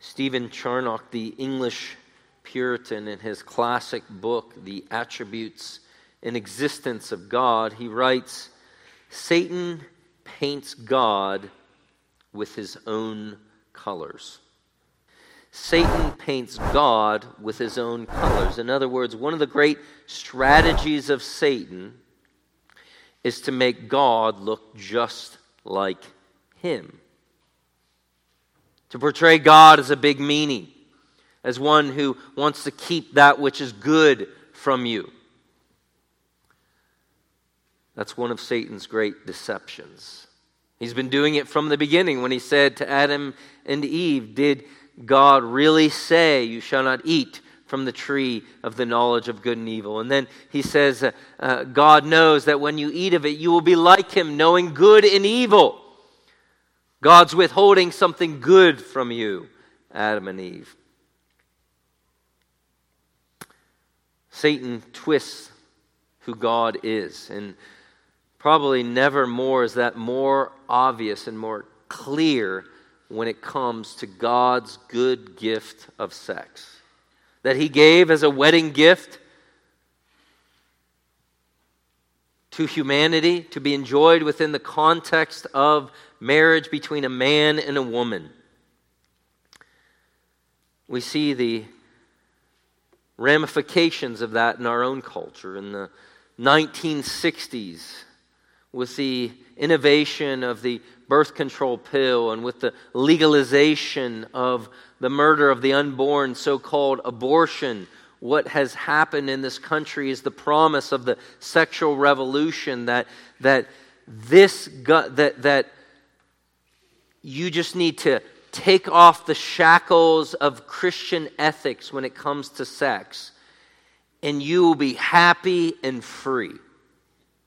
Stephen Charnock, the English Puritan, in his classic book, The Attributes and Existence of God, he writes Satan paints God with his own colors. Satan paints God with his own colors. In other words, one of the great strategies of Satan is to make God look just like him. To portray God as a big meanie, as one who wants to keep that which is good from you. That's one of Satan's great deceptions. He's been doing it from the beginning when he said to Adam and Eve, Did God really say, You shall not eat from the tree of the knowledge of good and evil? And then he says, uh, uh, God knows that when you eat of it, you will be like him, knowing good and evil. God's withholding something good from you, Adam and Eve. Satan twists who God is. And probably never more is that more obvious and more clear when it comes to God's good gift of sex. That He gave as a wedding gift to humanity to be enjoyed within the context of marriage between a man and a woman. We see the ramifications of that in our own culture. In the 1960s, with the innovation of the birth control pill and with the legalization of the murder of the unborn, so called abortion, what has happened in this country is the promise of the sexual revolution that, that this that, that you just need to take off the shackles of Christian ethics when it comes to sex, and you will be happy and free.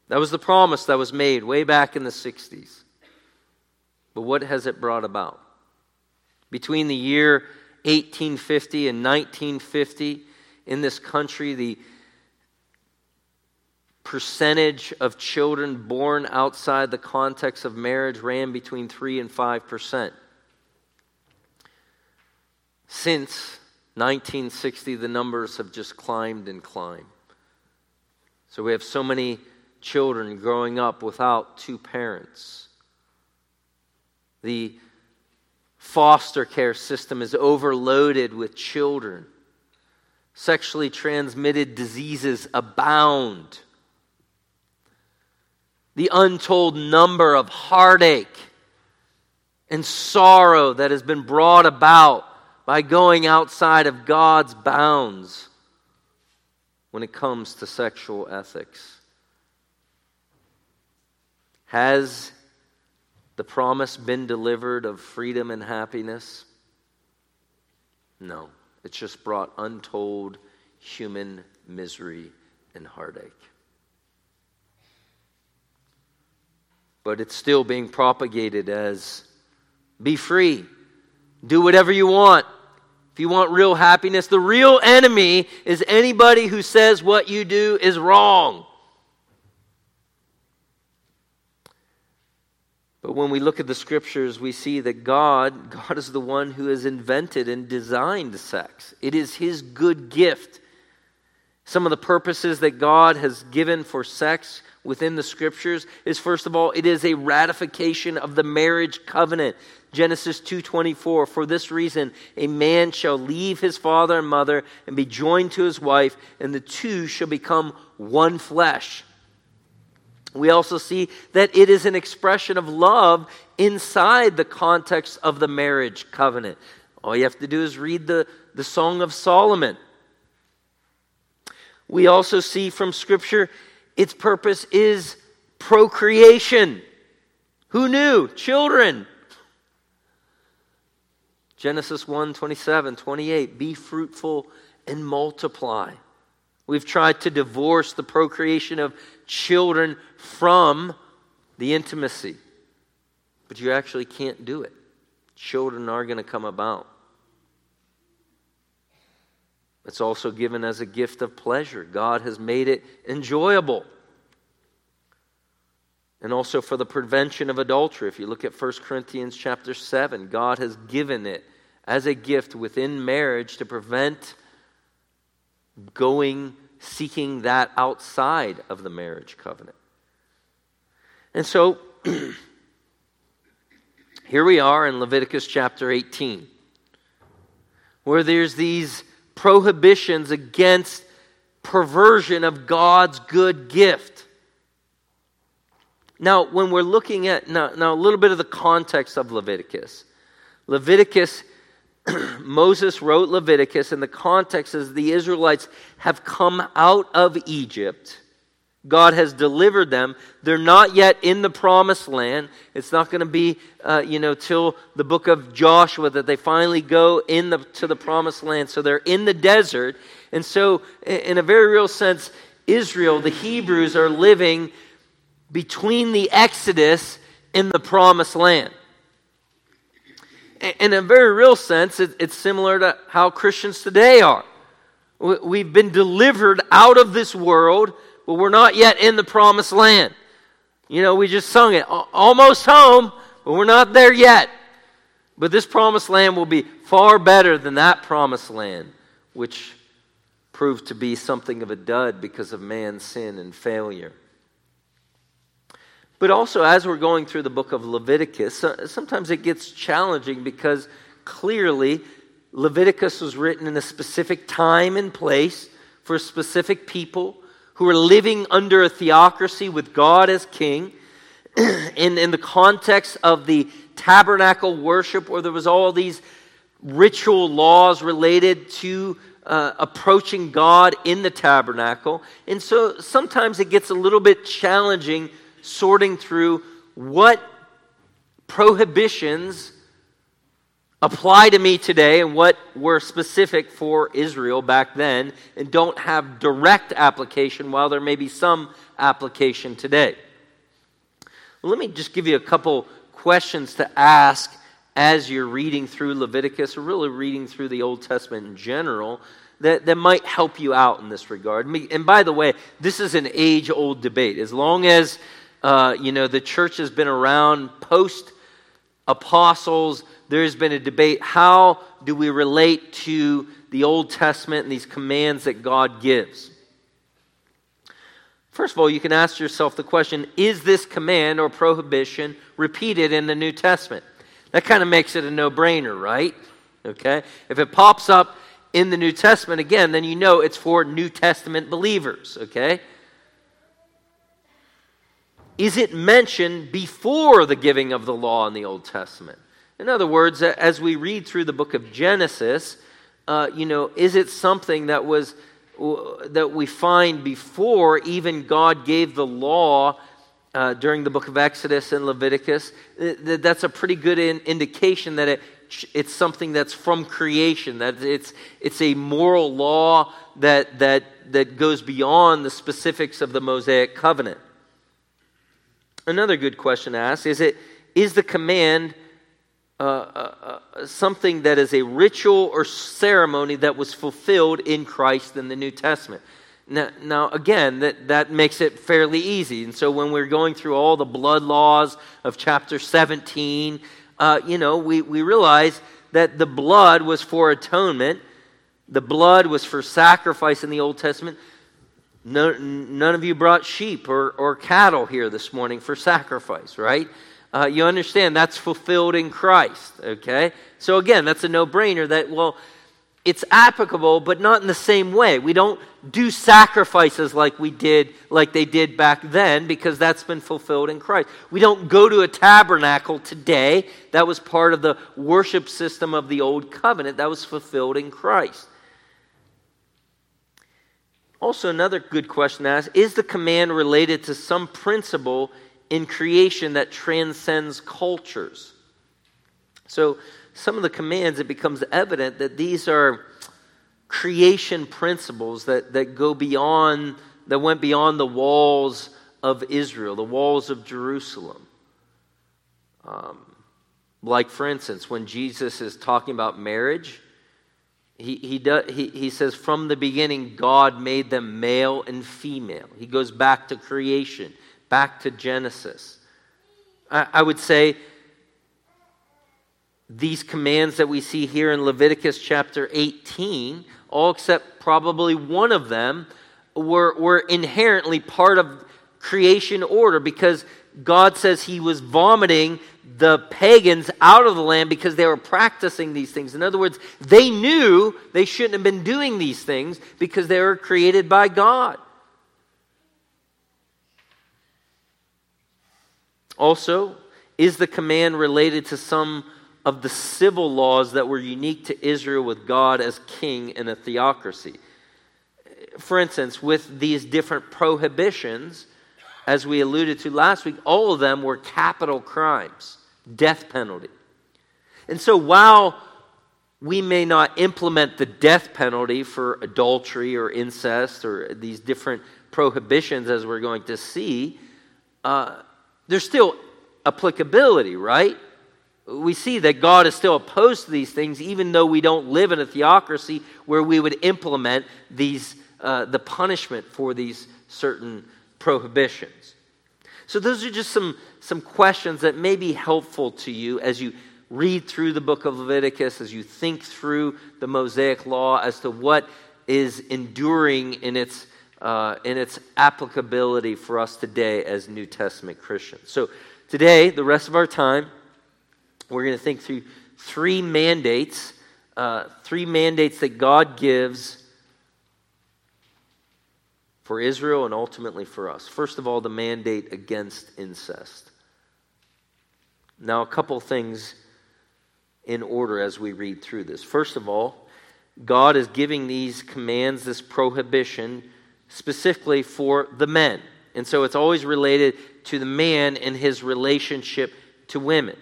That was the promise that was made way back in the 60s. But what has it brought about? Between the year 1850 and 1950, in this country, the percentage of children born outside the context of marriage ran between 3 and 5 percent. Since 1960, the numbers have just climbed and climbed. So we have so many children growing up without two parents. The foster care system is overloaded with children. Sexually transmitted diseases abound. The untold number of heartache and sorrow that has been brought about by going outside of God's bounds when it comes to sexual ethics. Has the promise been delivered of freedom and happiness? No. It's just brought untold human misery and heartache. But it's still being propagated as be free, do whatever you want. If you want real happiness, the real enemy is anybody who says what you do is wrong. But when we look at the scriptures, we see that God, God is the one who has invented and designed sex. It is his good gift. Some of the purposes that God has given for sex within the scriptures is first of all, it is a ratification of the marriage covenant. Genesis 2:24 For this reason a man shall leave his father and mother and be joined to his wife and the two shall become one flesh. We also see that it is an expression of love inside the context of the marriage covenant. All you have to do is read the, the Song of Solomon. We also see from Scripture its purpose is procreation. Who knew? Children. Genesis 1 27, 28. Be fruitful and multiply. We've tried to divorce the procreation of children from the intimacy. But you actually can't do it. Children are going to come about. It's also given as a gift of pleasure. God has made it enjoyable. And also for the prevention of adultery. If you look at 1 Corinthians chapter 7, God has given it as a gift within marriage to prevent going seeking that outside of the marriage covenant. And so here we are in Leviticus chapter 18, where there's these prohibitions against perversion of God's good gift. Now, when we're looking at now, now a little bit of the context of Leviticus, Leviticus, Moses wrote Leviticus, and the context is the Israelites have come out of Egypt. God has delivered them. They're not yet in the promised land. It's not going to be, uh, you know, till the book of Joshua that they finally go in the, to the promised land. So they're in the desert. And so, in a very real sense, Israel, the Hebrews, are living between the Exodus and the promised land. In a very real sense, it's similar to how Christians today are. We've been delivered out of this world, but we're not yet in the promised land. You know, we just sung it almost home, but we're not there yet. But this promised land will be far better than that promised land, which proved to be something of a dud because of man's sin and failure. But also, as we're going through the book of Leviticus, sometimes it gets challenging because clearly Leviticus was written in a specific time and place for specific people who are living under a theocracy with God as king. in, in the context of the tabernacle worship, where there was all these ritual laws related to uh, approaching God in the tabernacle. And so sometimes it gets a little bit challenging sorting through what prohibitions apply to me today and what were specific for Israel back then and don't have direct application while there may be some application today. Let me just give you a couple questions to ask as you're reading through Leviticus or really reading through the Old Testament in general that, that might help you out in this regard. And by the way, this is an age old debate. As long as uh, you know, the church has been around post apostles. There's been a debate how do we relate to the Old Testament and these commands that God gives? First of all, you can ask yourself the question is this command or prohibition repeated in the New Testament? That kind of makes it a no brainer, right? Okay? If it pops up in the New Testament again, then you know it's for New Testament believers, okay? Is it mentioned before the giving of the law in the Old Testament? In other words, as we read through the book of Genesis, uh, you know, is it something that was that we find before even God gave the law uh, during the book of Exodus and Leviticus? That's a pretty good in, indication that it, it's something that's from creation, that it's, it's a moral law that, that, that goes beyond the specifics of the Mosaic covenant. Another good question to ask is it is the command uh, uh, uh, something that is a ritual or ceremony that was fulfilled in Christ in the New Testament? Now, now, again, that, that makes it fairly easy. And so when we're going through all the blood laws of chapter 17, uh, you know, we, we realize that the blood was for atonement, the blood was for sacrifice in the Old Testament. No, none of you brought sheep or, or cattle here this morning for sacrifice, right? Uh, you understand that's fulfilled in Christ, okay? So again, that's a no brainer that, well, it's applicable, but not in the same way. We don't do sacrifices like we did, like they did back then, because that's been fulfilled in Christ. We don't go to a tabernacle today. That was part of the worship system of the old covenant. That was fulfilled in Christ. Also, another good question to ask is the command related to some principle in creation that transcends cultures? So, some of the commands, it becomes evident that these are creation principles that, that go beyond, that went beyond the walls of Israel, the walls of Jerusalem. Um, like, for instance, when Jesus is talking about marriage, he, he, does, he, he says, from the beginning, God made them male and female. He goes back to creation, back to Genesis. I, I would say these commands that we see here in Leviticus chapter 18, all except probably one of them, were, were inherently part of creation order because God says he was vomiting the pagans out of the land because they were practicing these things. In other words, they knew they shouldn't have been doing these things because they were created by God. Also, is the command related to some of the civil laws that were unique to Israel with God as king in a theocracy? For instance, with these different prohibitions, as we alluded to last week, all of them were capital crimes, death penalty. And so while we may not implement the death penalty for adultery or incest or these different prohibitions as we're going to see, uh, there's still applicability, right? We see that God is still opposed to these things, even though we don't live in a theocracy where we would implement these, uh, the punishment for these certain prohibitions. So, those are just some, some questions that may be helpful to you as you read through the book of Leviticus, as you think through the Mosaic law as to what is enduring in its, uh, in its applicability for us today as New Testament Christians. So, today, the rest of our time, we're going to think through three mandates, uh, three mandates that God gives for Israel and ultimately for us. First of all, the mandate against incest. Now, a couple things in order as we read through this. First of all, God is giving these commands, this prohibition, specifically for the men. And so it's always related to the man and his relationship to women.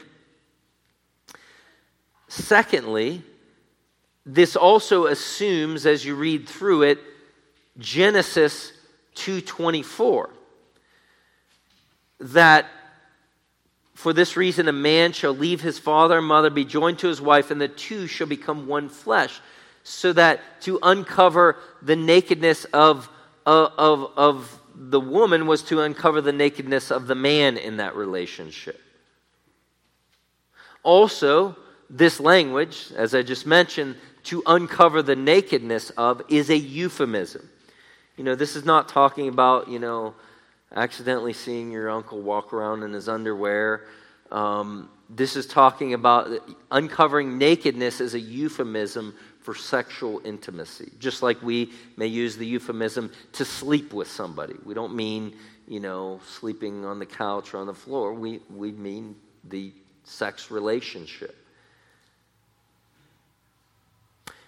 Secondly, this also assumes, as you read through it, Genesis 2:24 that for this reason a man shall leave his father and mother be joined to his wife and the two shall become one flesh so that to uncover the nakedness of, of, of, of the woman was to uncover the nakedness of the man in that relationship. Also this language as i just mentioned to uncover the nakedness of is a euphemism you know, this is not talking about, you know, accidentally seeing your uncle walk around in his underwear. Um, this is talking about uncovering nakedness as a euphemism for sexual intimacy, just like we may use the euphemism to sleep with somebody. We don't mean, you know, sleeping on the couch or on the floor. We, we mean the sex relationship.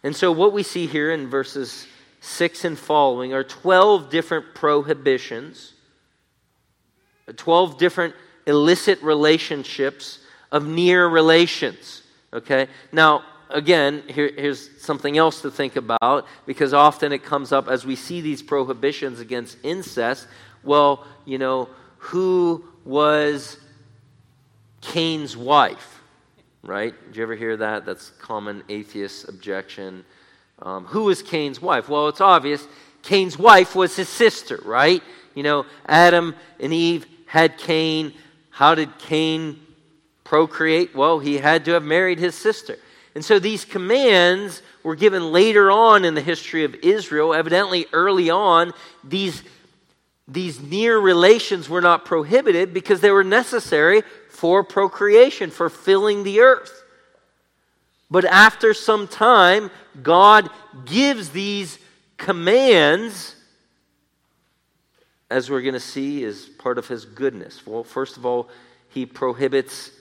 And so, what we see here in verses 6 and following are 12 different prohibitions, 12 different illicit relationships of near relations. Okay? Now, again, here, here's something else to think about because often it comes up as we see these prohibitions against incest. Well, you know, who was Cain's wife? Right? Did you ever hear that? That's common atheist objection. Um, who was Cain's wife? Well, it's obvious. Cain's wife was his sister, right? You know, Adam and Eve had Cain. How did Cain procreate? Well, he had to have married his sister. And so these commands were given later on in the history of Israel. Evidently, early on, these, these near relations were not prohibited because they were necessary for procreation, for filling the earth. But after some time, God gives these commands, as we're going to see, as part of his goodness. Well, first of all, he prohibits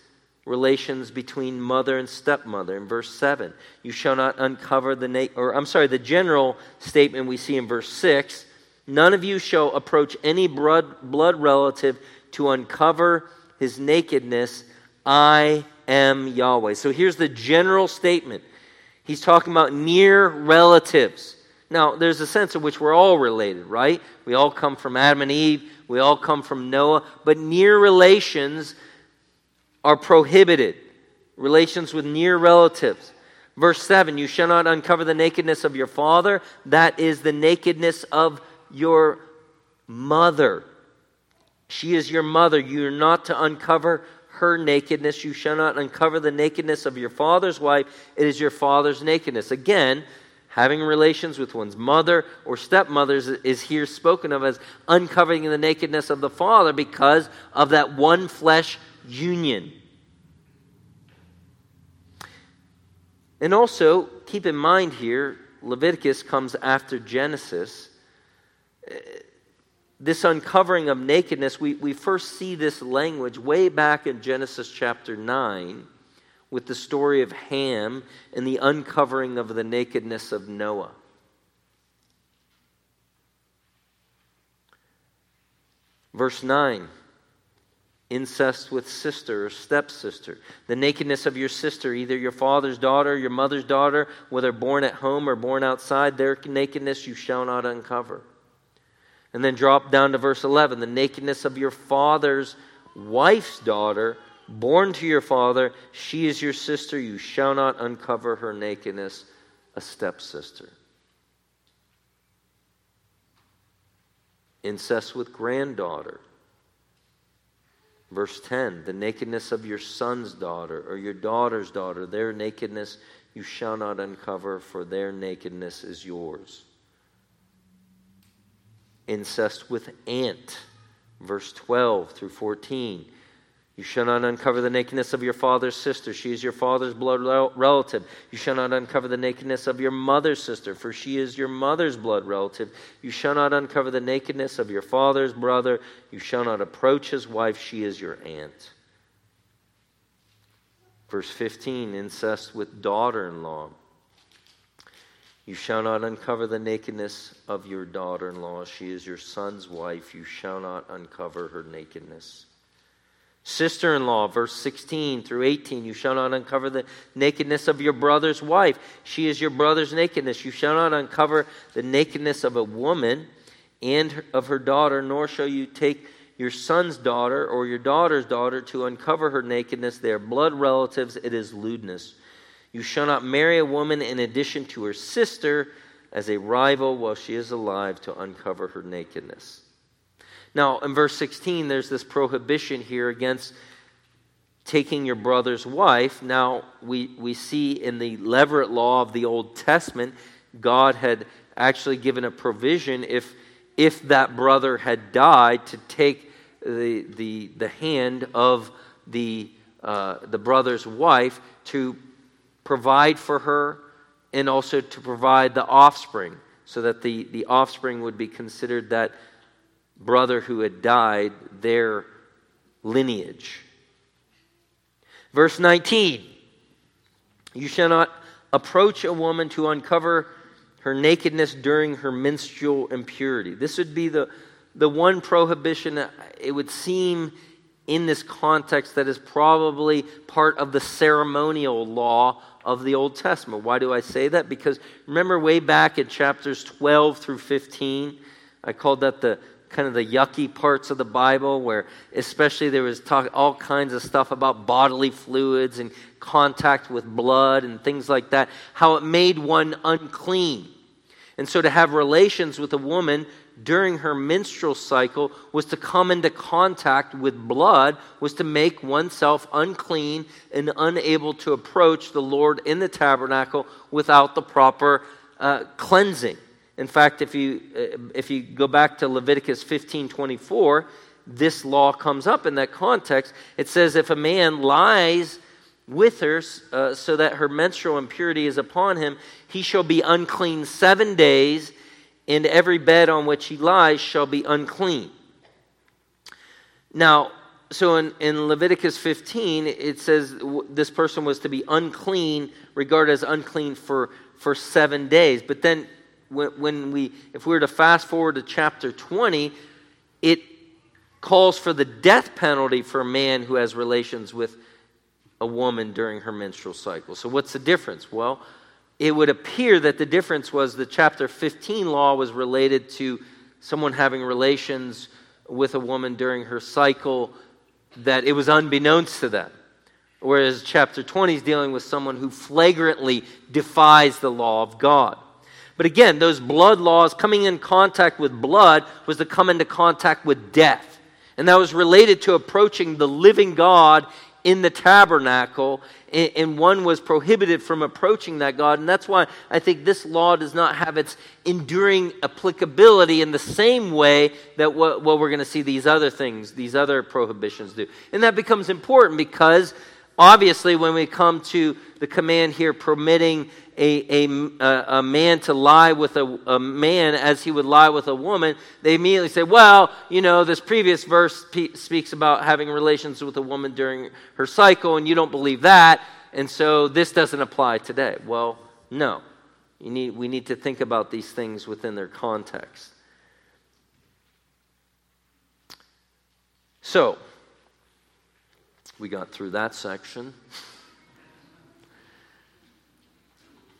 relations between mother and stepmother in verse 7 you shall not uncover the na- or i'm sorry the general statement we see in verse 6 none of you shall approach any blood, blood relative to uncover his nakedness. I am Yahweh. So here's the general statement. He's talking about near relatives. Now, there's a sense in which we're all related, right? We all come from Adam and Eve, we all come from Noah, but near relations are prohibited. Relations with near relatives. Verse 7 You shall not uncover the nakedness of your father, that is the nakedness of your mother. She is your mother. You are not to uncover her nakedness. You shall not uncover the nakedness of your father's wife. It is your father's nakedness. Again, having relations with one's mother or stepmother is here spoken of as uncovering the nakedness of the father because of that one flesh union. And also, keep in mind here, Leviticus comes after Genesis. This uncovering of nakedness, we, we first see this language way back in Genesis chapter 9 with the story of Ham and the uncovering of the nakedness of Noah. Verse 9 incest with sister or stepsister, the nakedness of your sister, either your father's daughter, your mother's daughter, whether born at home or born outside, their nakedness you shall not uncover. And then drop down to verse 11 the nakedness of your father's wife's daughter, born to your father, she is your sister, you shall not uncover her nakedness, a stepsister. Incest with granddaughter Verse 10 The nakedness of your son's daughter or your daughter's daughter, their nakedness you shall not uncover, for their nakedness is yours. Incest with aunt, verse 12 through 14. You shall not uncover the nakedness of your father's sister. She is your father's blood relative. You shall not uncover the nakedness of your mother's sister, for she is your mother's blood relative. You shall not uncover the nakedness of your father's brother. You shall not approach his wife. She is your aunt. Verse 15 incest with daughter in law. You shall not uncover the nakedness of your daughter in law. She is your son's wife. You shall not uncover her nakedness. Sister in law, verse 16 through 18, you shall not uncover the nakedness of your brother's wife. She is your brother's nakedness. You shall not uncover the nakedness of a woman and of her daughter, nor shall you take your son's daughter or your daughter's daughter to uncover her nakedness. They are blood relatives, it is lewdness. You shall not marry a woman in addition to her sister as a rival while she is alive to uncover her nakedness. Now, in verse 16, there's this prohibition here against taking your brother's wife. Now, we, we see in the levirate law of the Old Testament, God had actually given a provision if, if that brother had died to take the, the, the hand of the, uh, the brother's wife to provide for her and also to provide the offspring so that the, the offspring would be considered that brother who had died, their lineage. Verse 19 You shall not approach a woman to uncover her nakedness during her menstrual impurity. This would be the, the one prohibition, it would seem, in this context that is probably part of the ceremonial law of the Old Testament. Why do I say that? Because remember, way back in chapters 12 through 15, I called that the, kind of the yucky parts of the Bible, where especially there was talk, all kinds of stuff about bodily fluids and contact with blood and things like that, how it made one unclean. And so to have relations with a woman during her menstrual cycle was to come into contact with blood, was to make oneself unclean and unable to approach the Lord in the tabernacle without the proper uh, cleansing. In fact, if you, uh, if you go back to Leviticus 15 24, this law comes up in that context. It says, if a man lies with her uh, so that her menstrual impurity is upon him, he shall be unclean seven days, and every bed on which he lies shall be unclean. Now, so in, in Leviticus 15, it says this person was to be unclean, regarded as unclean for, for seven days. But then when, when we, if we were to fast forward to chapter 20, it calls for the death penalty for a man who has relations with a woman during her menstrual cycle. So, what's the difference? Well, it would appear that the difference was the chapter 15 law was related to someone having relations with a woman during her cycle, that it was unbeknownst to them. Whereas chapter 20 is dealing with someone who flagrantly defies the law of God. But again, those blood laws, coming in contact with blood, was to come into contact with death. And that was related to approaching the living God in the tabernacle, and one was prohibited from approaching that God. And that's why I think this law does not have its enduring applicability in the same way that what, what we're going to see these other things, these other prohibitions do. And that becomes important because obviously, when we come to the command here permitting a, a, a man to lie with a, a man as he would lie with a woman, they immediately say, well, you know, this previous verse pe- speaks about having relations with a woman during her cycle, and you don't believe that, and so this doesn't apply today. Well, no. You need, we need to think about these things within their context. So, we got through that section.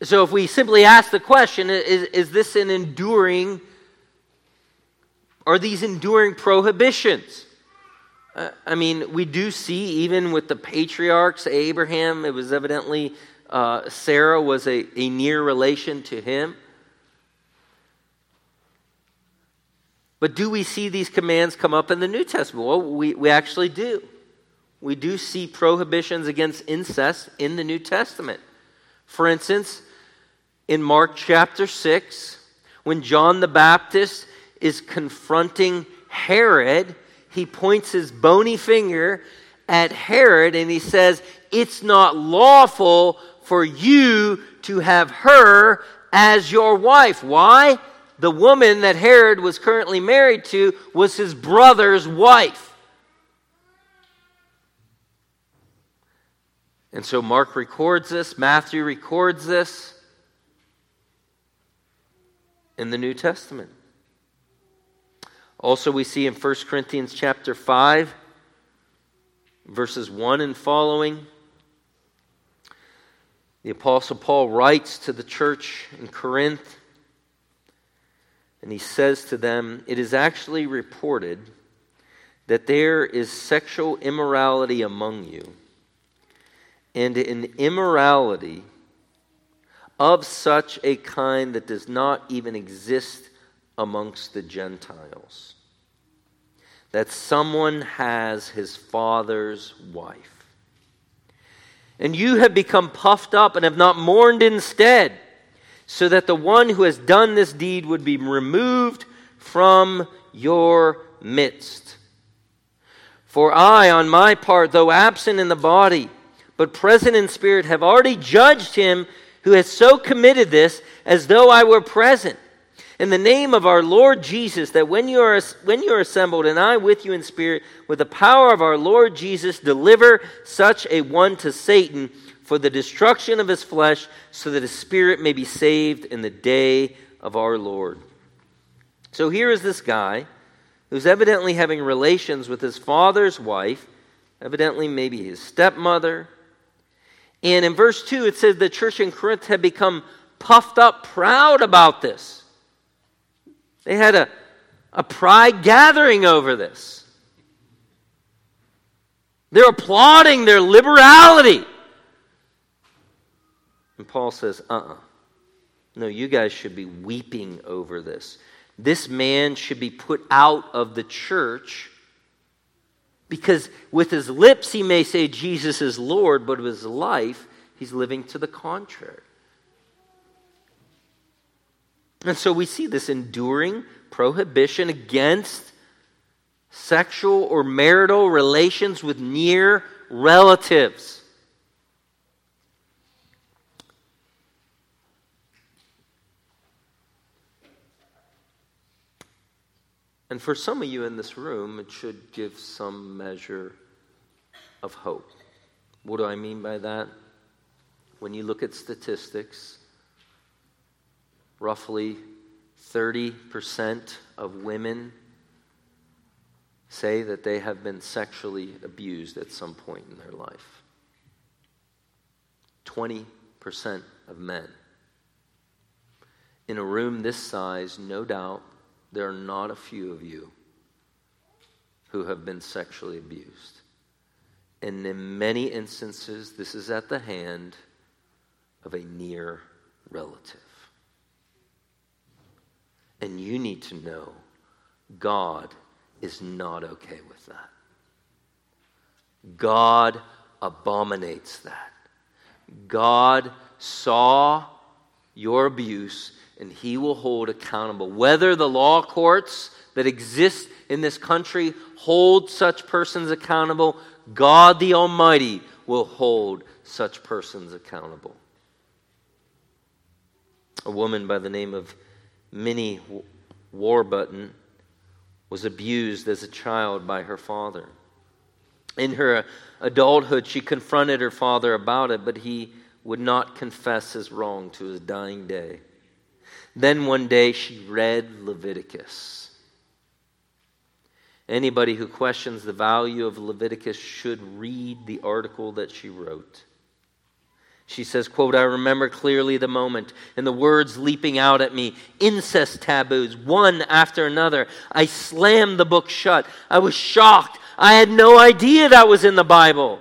So, if we simply ask the question, is, is this an enduring, are these enduring prohibitions? Uh, I mean, we do see even with the patriarchs, Abraham, it was evidently uh, Sarah was a, a near relation to him. But do we see these commands come up in the New Testament? Well, we, we actually do. We do see prohibitions against incest in the New Testament. For instance, in Mark chapter 6, when John the Baptist is confronting Herod, he points his bony finger at Herod and he says, It's not lawful for you to have her as your wife. Why? The woman that Herod was currently married to was his brother's wife. And so Mark records this, Matthew records this in the New Testament. Also, we see in 1 Corinthians chapter 5, verses 1 and following, the Apostle Paul writes to the church in Corinth, and he says to them, It is actually reported that there is sexual immorality among you, and an immorality of such a kind that does not even exist amongst the Gentiles. That someone has his father's wife. And you have become puffed up and have not mourned instead, so that the one who has done this deed would be removed from your midst. For I, on my part, though absent in the body, but present in spirit, have already judged him who has so committed this as though I were present. In the name of our Lord Jesus, that when you are when you are assembled, and I with you in spirit, with the power of our Lord Jesus, deliver such a one to Satan for the destruction of his flesh, so that his spirit may be saved in the day of our Lord. So here is this guy who's evidently having relations with his father's wife, evidently maybe his stepmother, and in verse 2, it says the church in Corinth had become puffed up, proud about this. They had a, a pride gathering over this. They're applauding their liberality. And Paul says, uh uh-uh. uh No, you guys should be weeping over this. This man should be put out of the church because with his lips, he may say Jesus is Lord, but with his life, he's living to the contrary. And so we see this enduring prohibition against sexual or marital relations with near relatives. And for some of you in this room, it should give some measure of hope. What do I mean by that? When you look at statistics, roughly 30% of women say that they have been sexually abused at some point in their life. 20% of men. In a room this size, no doubt, there are not a few of you who have been sexually abused. And in many instances, this is at the hand of a near relative. And you need to know God is not okay with that. God abominates that. God saw your abuse and he will hold accountable. Whether the law courts that exist in this country hold such persons accountable, God the Almighty will hold such persons accountable. A woman by the name of Minnie Warbutton was abused as a child by her father. In her adulthood, she confronted her father about it, but he would not confess his wrong to his dying day. Then one day she read Leviticus. Anybody who questions the value of Leviticus should read the article that she wrote. She says, quote, I remember clearly the moment and the words leaping out at me, incest taboos, one after another. I slammed the book shut. I was shocked. I had no idea that was in the Bible.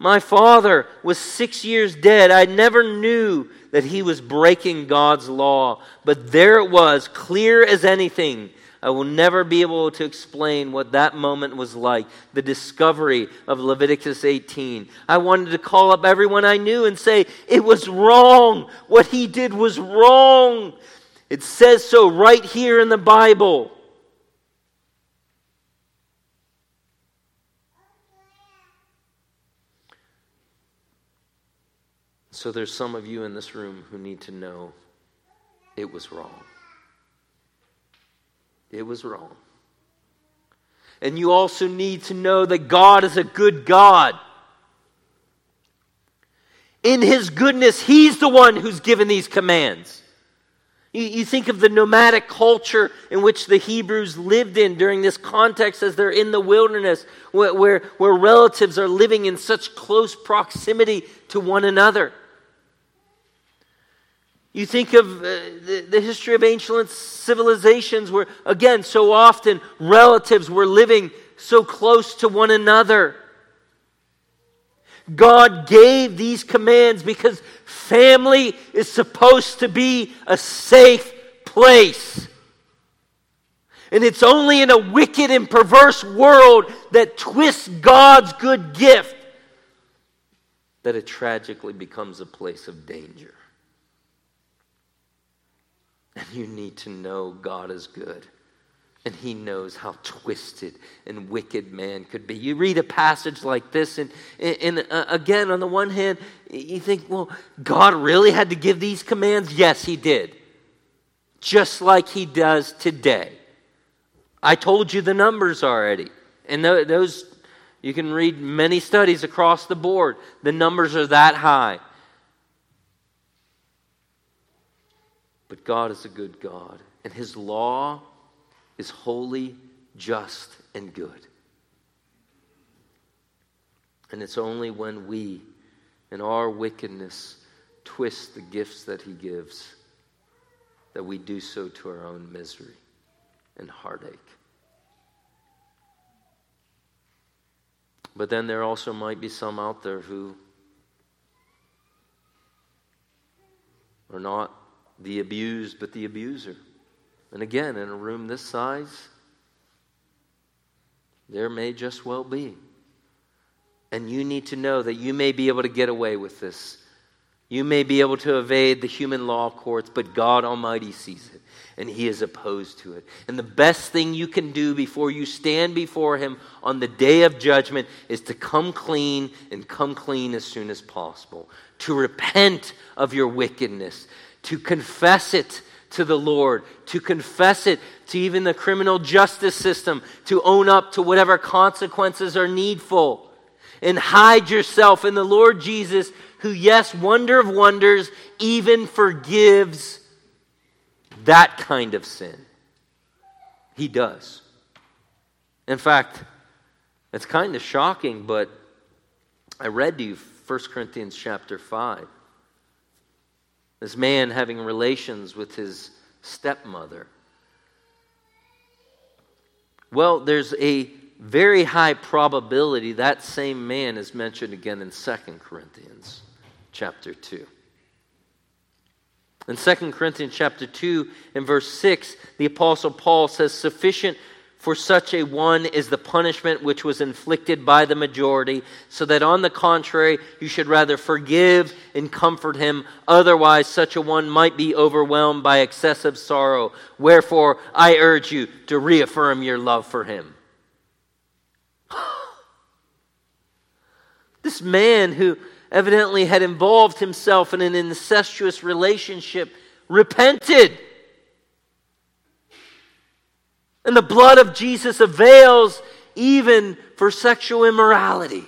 My father was six years dead. I never knew that he was breaking God's law. But there it was, clear as anything. I will never be able to explain what that moment was like the discovery of Leviticus 18. I wanted to call up everyone I knew and say, It was wrong. What he did was wrong. It says so right here in the Bible. So there's some of you in this room who need to know it was wrong. It was wrong. And you also need to know that God is a good God. In His goodness, He's the one who's given these commands. You, you, think of the nomadic culture in which the Hebrews lived in during this context as they're in the wilderness, where, where, where relatives are living in such close proximity to one another. You think of uh, the, the history of ancient civilizations where, again, so often relatives were living so close to one another. God gave these commands because family is supposed to be a safe place. And it's only in a wicked and perverse world that twists God's good gift that it tragically becomes a place of danger. You need to know God is good. And he knows how twisted and wicked man could be. You read a passage like this, and, and uh, again, on the one hand, you think, well, God really had to give these commands? Yes, he did. Just like he does today. I told you the numbers already. And those, you can read many studies across the board. The numbers are that high. But God is a good God, and His law is holy, just, and good. And it's only when we, in our wickedness, twist the gifts that He gives that we do so to our own misery and heartache. But then there also might be some out there who are not the abused, but the abuser. And again, in a room this size, there may just well be. And you need to know that you may be able to get away with this. You may be able to evade the human law courts, but God Almighty sees it, and He is opposed to it. And the best thing you can do before you stand before Him on the day of judgment is to come clean and come clean as soon as possible, to repent of your wickedness, to confess it to the Lord, to confess it to even the criminal justice system, to own up to whatever consequences are needful, and hide yourself in the Lord Jesus, who, yes, wonder of wonders, even forgives that kind of sin. He does. In fact, it's kind of shocking, but I read to you 1 Corinthians chapter 5. This man having relations with his stepmother. Well, there's a very high probability that same man is mentioned again in 2 Corinthians chapter 2. In 2 Corinthians chapter 2 and verse 6, the apostle Paul says, "Sufficient for such a one is the punishment which was inflicted by the majority, so that on the contrary, you should rather forgive and comfort him. Otherwise, such a one might be overwhelmed by excessive sorrow. Wherefore, I urge you to reaffirm your love for him. this man who evidently had involved himself in an incestuous relationship repented. And the blood of Jesus avails even for sexual immorality.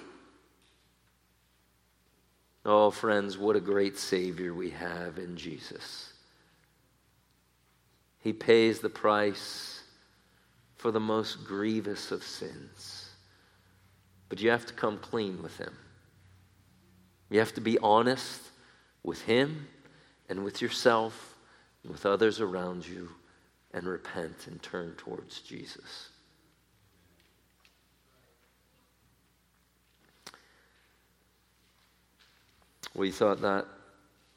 Oh, friends, what a great Savior we have in Jesus. He pays the price for the most grievous of sins. But you have to come clean with Him. You have to be honest with Him and with yourself and with others around you and repent and turn towards Jesus. We thought that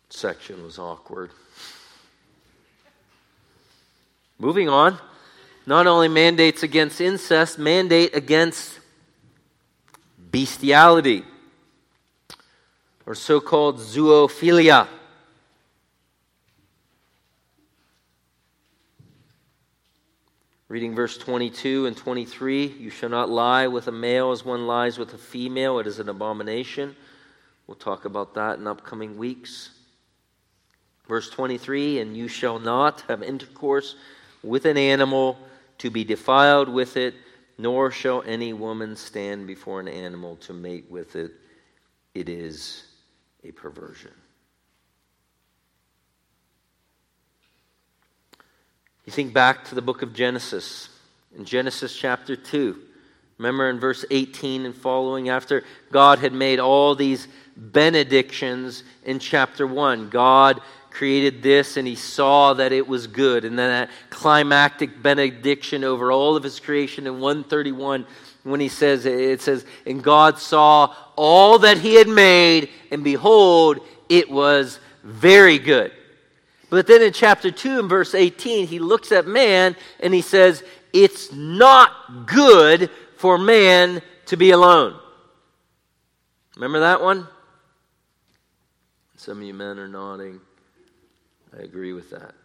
section was awkward. Moving on, not only mandates against incest, mandate against bestiality, or so called zoophilia. Reading verse 22 and 23 You shall not lie with a male as one lies with a female, it is an abomination. We'll talk about that in upcoming weeks. Verse 23 And you shall not have intercourse with an animal to be defiled with it, nor shall any woman stand before an animal to mate with it. It is a perversion. You think back to the book of Genesis, in Genesis chapter 2. Remember in verse 18 and following, after God had made all these benedictions in chapter 1, God created this and he saw that it was good. And then that climactic benediction over all of his creation in 131, when he says, it says, And God saw all that he had made, and behold, it was very good. But then in chapter 2 and verse 18, he looks at man and he says, It's not good for man to be alone. Remember that one? Some of you men are nodding. I agree with that.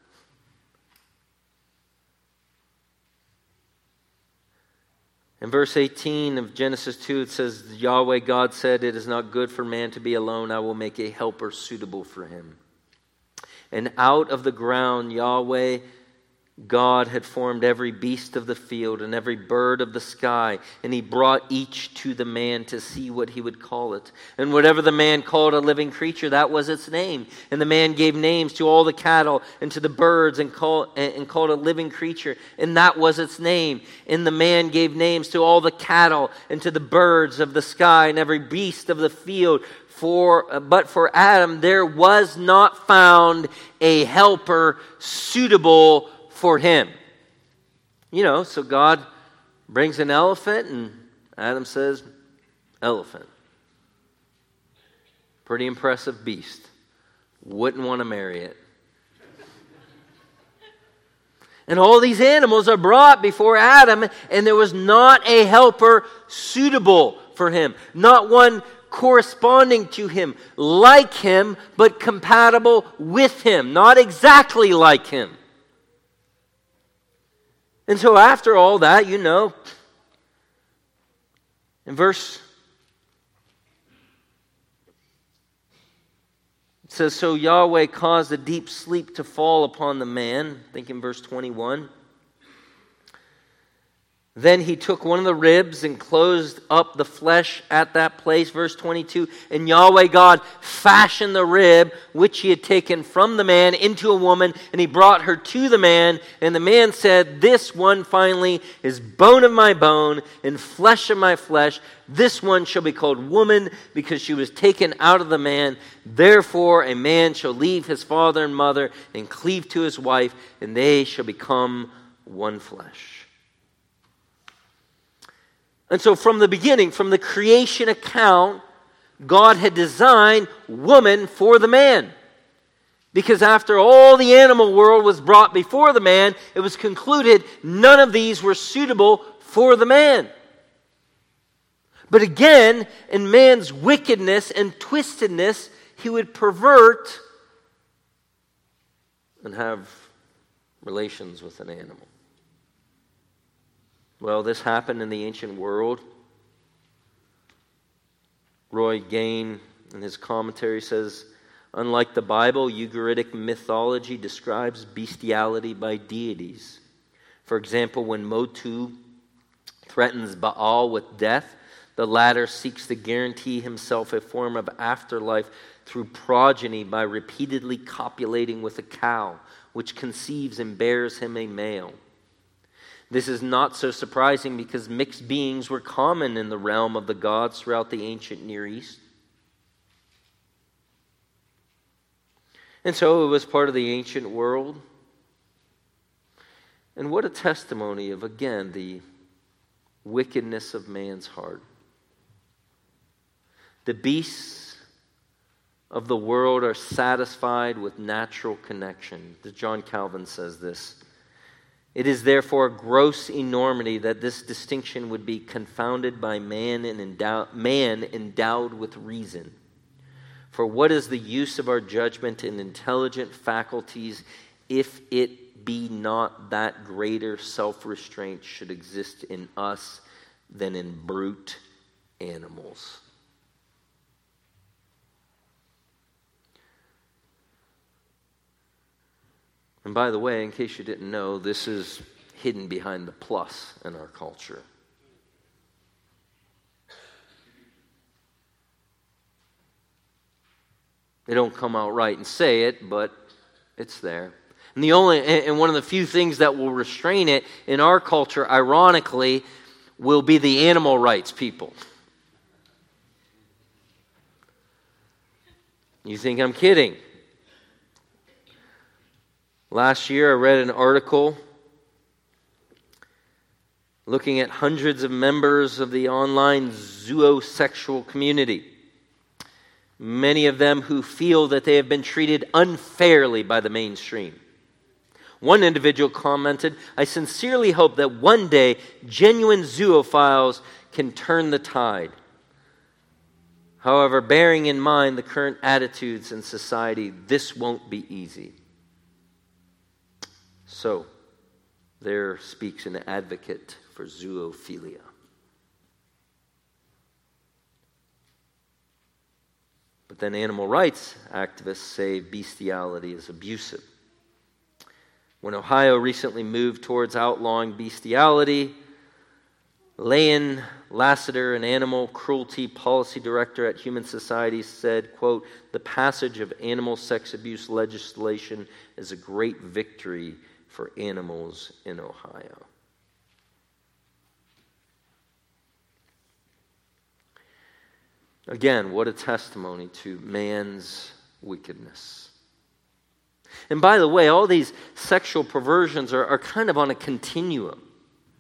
In verse 18 of Genesis 2, it says, Yahweh God said, It is not good for man to be alone. I will make a helper suitable for him. And out of the ground, Yahweh God had formed every beast of the field and every bird of the sky, and he brought each to the man to see what he would call it. And whatever the man called a living creature, that was its name. And the man gave names to all the cattle and to the birds and, call, and called a living creature, and that was its name. And the man gave names to all the cattle and to the birds of the sky and every beast of the field for, but for Adam, there was not found a helper suitable for him. You know, so God brings an elephant, and Adam says, Elephant. Pretty impressive beast. Wouldn't want to marry it. And all these animals are brought before Adam, and there was not a helper suitable for him. Not one corresponding to him, like him, but compatible with him, not exactly like him. And so, after all that, you know, in verse it says, So Yahweh caused a deep sleep to fall upon the man. think in verse 21. Then he took one of the ribs and closed up the flesh at that place. Verse 22 And Yahweh God fashioned the rib which he had taken from the man into a woman, and he brought her to the man. And the man said, This one finally is bone of my bone and flesh of my flesh. This one shall be called woman because she was taken out of the man. Therefore, a man shall leave his father and mother and cleave to his wife, and they shall become one flesh. And so, from the beginning, from the creation account, God had designed woman for the man. Because after all the animal world was brought before the man, it was concluded none of these were suitable for the man. But again, in man's wickedness and twistedness, he would pervert and have relations with an animal. Well, this happened in the ancient world. Roy Gane, in his commentary, says unlike the Bible, Ugaritic mythology describes bestiality by deities. For example, when Motu threatens Baal with death, the latter seeks to guarantee himself a form of afterlife through progeny by repeatedly copulating with a cow, which conceives and bears him a male. This is not so surprising because mixed beings were common in the realm of the gods throughout the ancient Near East. And so it was part of the ancient world. And what a testimony of, again, the wickedness of man's heart. The beasts of the world are satisfied with natural connection. John Calvin says this. It is therefore a gross enormity that this distinction would be confounded by man, and man endowed with reason. For what is the use of our judgment and intelligent faculties if it be not that greater self restraint should exist in us than in brute animals? And by the way, in case you didn't know, this is hidden behind the plus in our culture. They don't come out right and say it, but it's there. And the only and one of the few things that will restrain it in our culture, ironically, will be the animal rights people. You think I'm kidding? Last year, I read an article looking at hundreds of members of the online zoosexual community. Many of them who feel that they have been treated unfairly by the mainstream. One individual commented, I sincerely hope that one day genuine zoophiles can turn the tide. However, bearing in mind the current attitudes in society, this won't be easy. So, there speaks an advocate for zoophilia. But then animal rights activists say bestiality is abusive. When Ohio recently moved towards outlawing bestiality, Lane Lassiter, an animal cruelty policy director at Humane Society, said, quote, the passage of animal sex abuse legislation is a great victory for animals in Ohio. Again, what a testimony to man's wickedness. And by the way, all these sexual perversions are, are kind of on a continuum.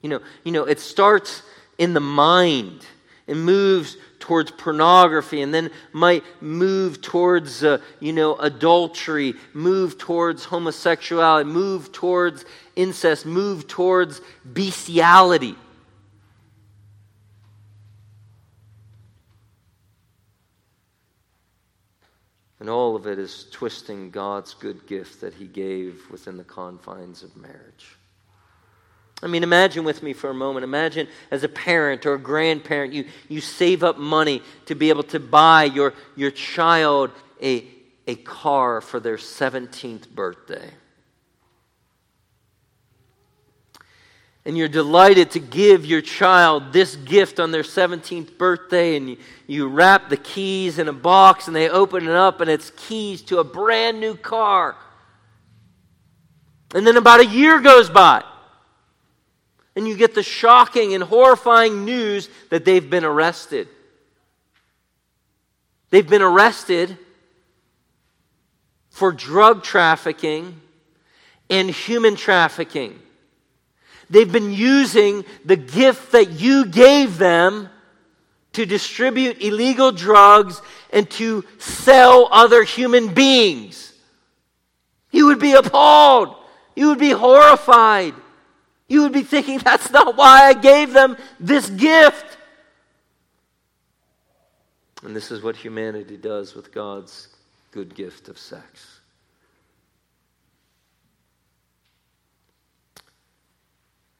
You know, you know, it starts in the mind and moves towards pornography and then might move towards, uh, you know, adultery, move towards homosexuality, move towards incest, move towards bestiality. And all of it is twisting God's good gift that He gave within the confines of marriage. I mean, imagine with me for a moment. Imagine as a parent or a grandparent, you, you save up money to be able to buy your, your child a, a car for their 17th birthday. And you're delighted to give your child this gift on their 17th birthday, and you, you wrap the keys in a box, and they open it up, and it's keys to a brand new car. And then about a year goes by and you get the shocking and horrifying news that they've been arrested. They've been arrested for drug trafficking and human trafficking. They've been using the gift that you gave them to distribute illegal drugs and to sell other human beings. You would be appalled. You would be horrified. You would be thinking, that's not why I gave them this gift. And this is what humanity does with God's good gift of sex.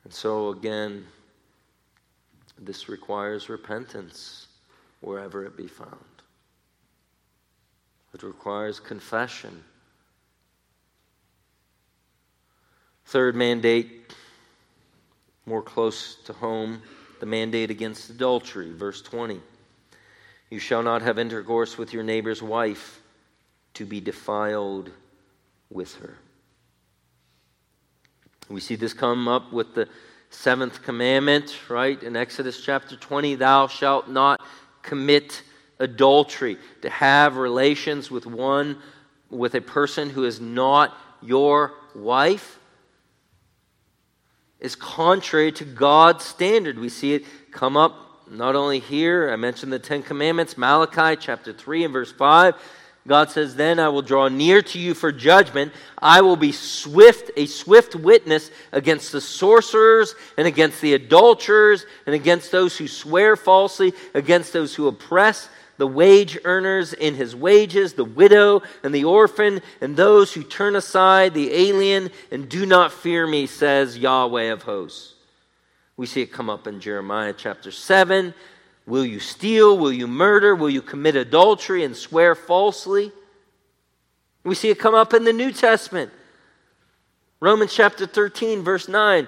And so, again, this requires repentance wherever it be found. It requires confession. Third mandate, more close to home, the mandate against adultery, verse 20. You shall not have intercourse with your neighbor's wife to be defiled with her. We see this come up with the seventh commandment, right? In Exodus chapter 20, thou shalt not commit adultery, to have relations with one, with a person who is not your wife, is contrary to God's standard. We see it come up not only here, I mentioned the Ten Commandments, Malachi chapter 3 and verse 5. God says, Then I will draw near to you for judgment. I will be swift, a swift witness against the sorcerers and against the adulterers and against those who swear falsely, against those who oppress the wage earners in his wages, the widow and the orphan, and those who turn aside the alien and do not fear me, says Yahweh of hosts. We see it come up in Jeremiah chapter 7. Will you steal? Will you murder? Will you commit adultery and swear falsely? We see it come up in the New Testament. Romans chapter 13, verse 9.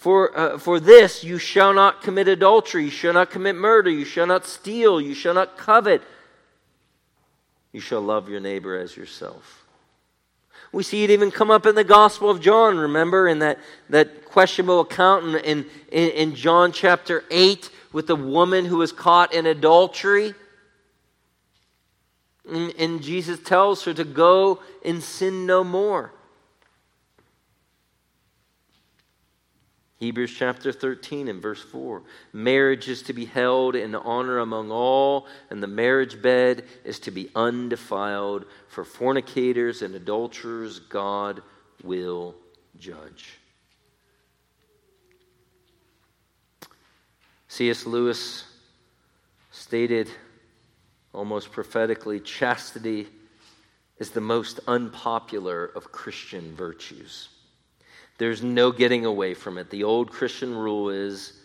For, uh, for this you shall not commit adultery, you shall not commit murder, you shall not steal, you shall not covet. You shall love your neighbor as yourself. We see it even come up in the Gospel of John, remember, in that, that questionable account in, in, in John chapter 8 with the woman who was caught in adultery. And, and Jesus tells her to go and sin no more. Hebrews chapter 13 and verse 4. Marriage is to be held in honor among all, and the marriage bed is to be undefiled. For fornicators and adulterers, God will judge. C.S. Lewis stated almost prophetically chastity is the most unpopular of Christian virtues. There's no getting away from it. The old Christian rule is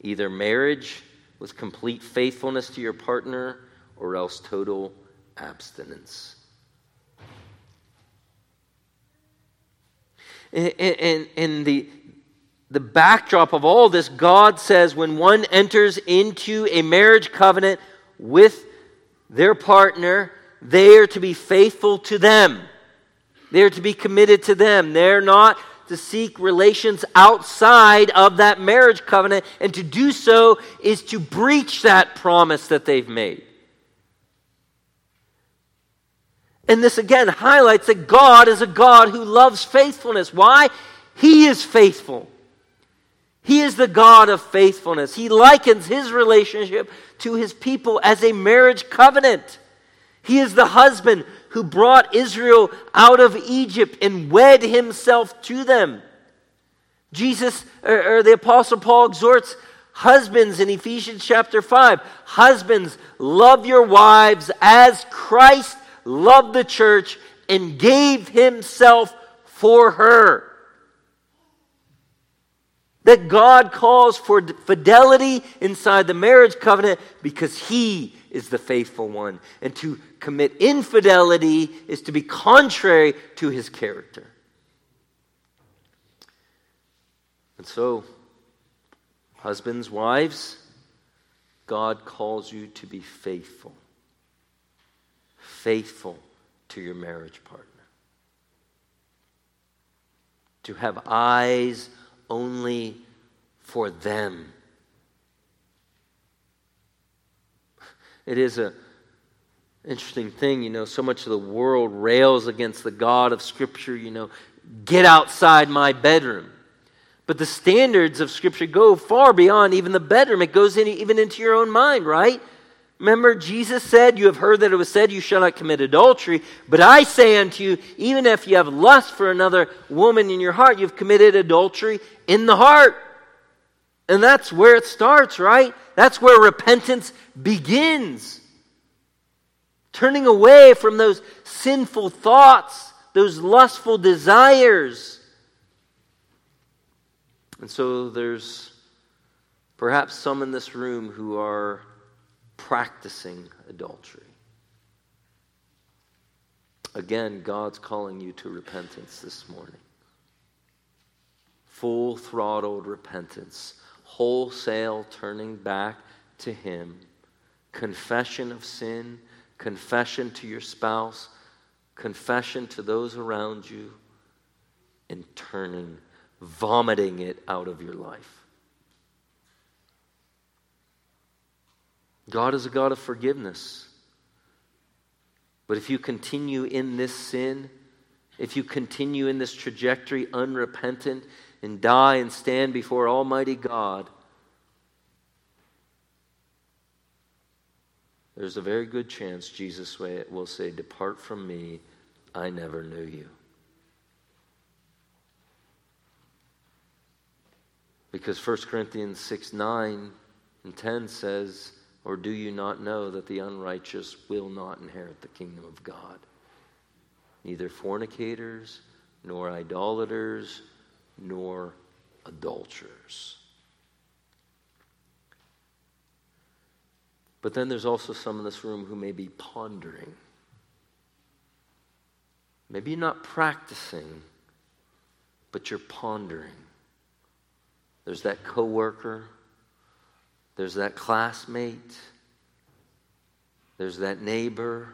either marriage with complete faithfulness to your partner or else total abstinence. And, and, and the, the backdrop of all this, God says when one enters into a marriage covenant with their partner, they are to be faithful to them. They are to be committed to them. They're not to seek relations outside of that marriage covenant, and to do so is to breach that promise that they've made. And this again highlights that God is a God who loves faithfulness. Why? He is faithful. He is the God of faithfulness. He likens his relationship to his people as a marriage covenant. He is the husband who brought Israel out of Egypt and wed himself to them. Jesus, or, or, the Apostle Paul exhorts husbands in Ephesians chapter 5 Husbands, love your wives as Christ loved the church and gave himself for her. That God calls for fidelity inside the marriage covenant because he is the faithful one. And to commit infidelity is to be contrary to his character. And so, husbands, wives, God calls you to be faithful. Faithful to your marriage partner. To have eyes only for them It is a interesting thing, you know, so much of the world rails against the God of Scripture, you know, get outside my bedroom. But the standards of Scripture go far beyond even the bedroom. It goes in, even into your own mind, right? Remember, Jesus said, You have heard that it was said, You shall not commit adultery. But I say unto you, even if you have lust for another woman in your heart, you've committed adultery in the heart. And that's where it starts, right? That's where repentance begins. Turning away from those sinful thoughts, those lustful desires. And so there's perhaps some in this room who are practicing adultery. Again, God's calling you to repentance this morning. Full throttled repentance, wholesale turning back to Him, confession of sin, confession to your spouse, confession to those around you, and turning, vomiting it out of your life. God is a God of forgiveness. But if you continue in this sin, if you continue in this trajectory unrepentant and die and stand before Almighty God, there's a very good chance Jesus will say, Depart from me, I never knew you. Because 1 Corinthians 6 9 and 10 says, or do you not know that the unrighteous will not inherit the kingdom of God? Neither fornicators, nor idolaters, nor adulterers. But then there's also some in this room who may be pondering. Maybe you're not practicing, but you're pondering. There's that coworker there's that classmate. There's that neighbor.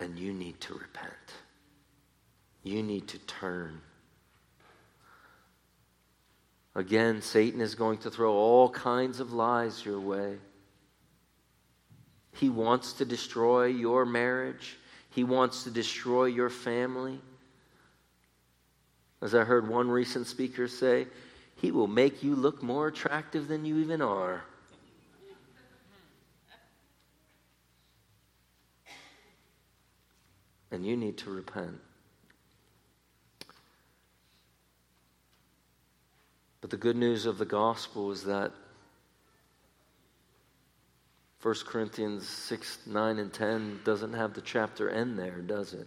And you need to repent. You need to turn. Again, Satan is going to throw all kinds of lies your way. He wants to destroy your marriage. He wants to destroy your family. As I heard one recent speaker say, he will make you look more attractive than you even are. And you need to repent. But the good news of the gospel is that 1 Corinthians 6, 9, and 10 doesn't have the chapter end there, does it?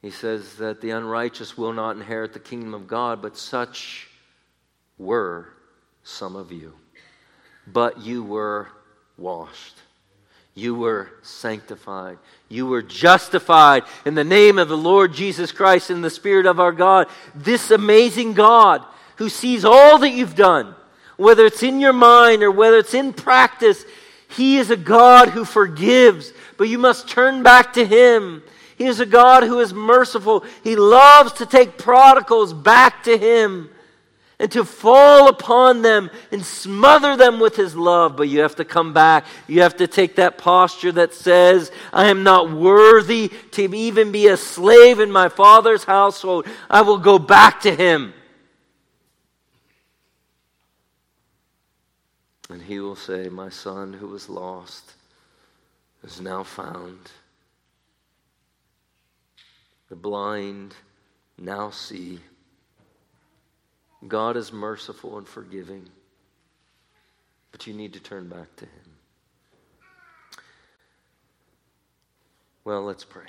He says that the unrighteous will not inherit the kingdom of God, but such were some of you. But you were washed. You were sanctified. You were justified in the name of the Lord Jesus Christ in the Spirit of our God. This amazing God who sees all that you've done, whether it's in your mind or whether it's in practice, He is a God who forgives, but you must turn back to Him. He is a God who is merciful. He loves to take prodigals back to Him and to fall upon them and smother them with His love. But you have to come back. You have to take that posture that says, I am not worthy to even be a slave in my Father's household. I will go back to Him. And He will say, My son who was lost is now found. The blind now see. God is merciful and forgiving, but you need to turn back to Him. Well, let's pray.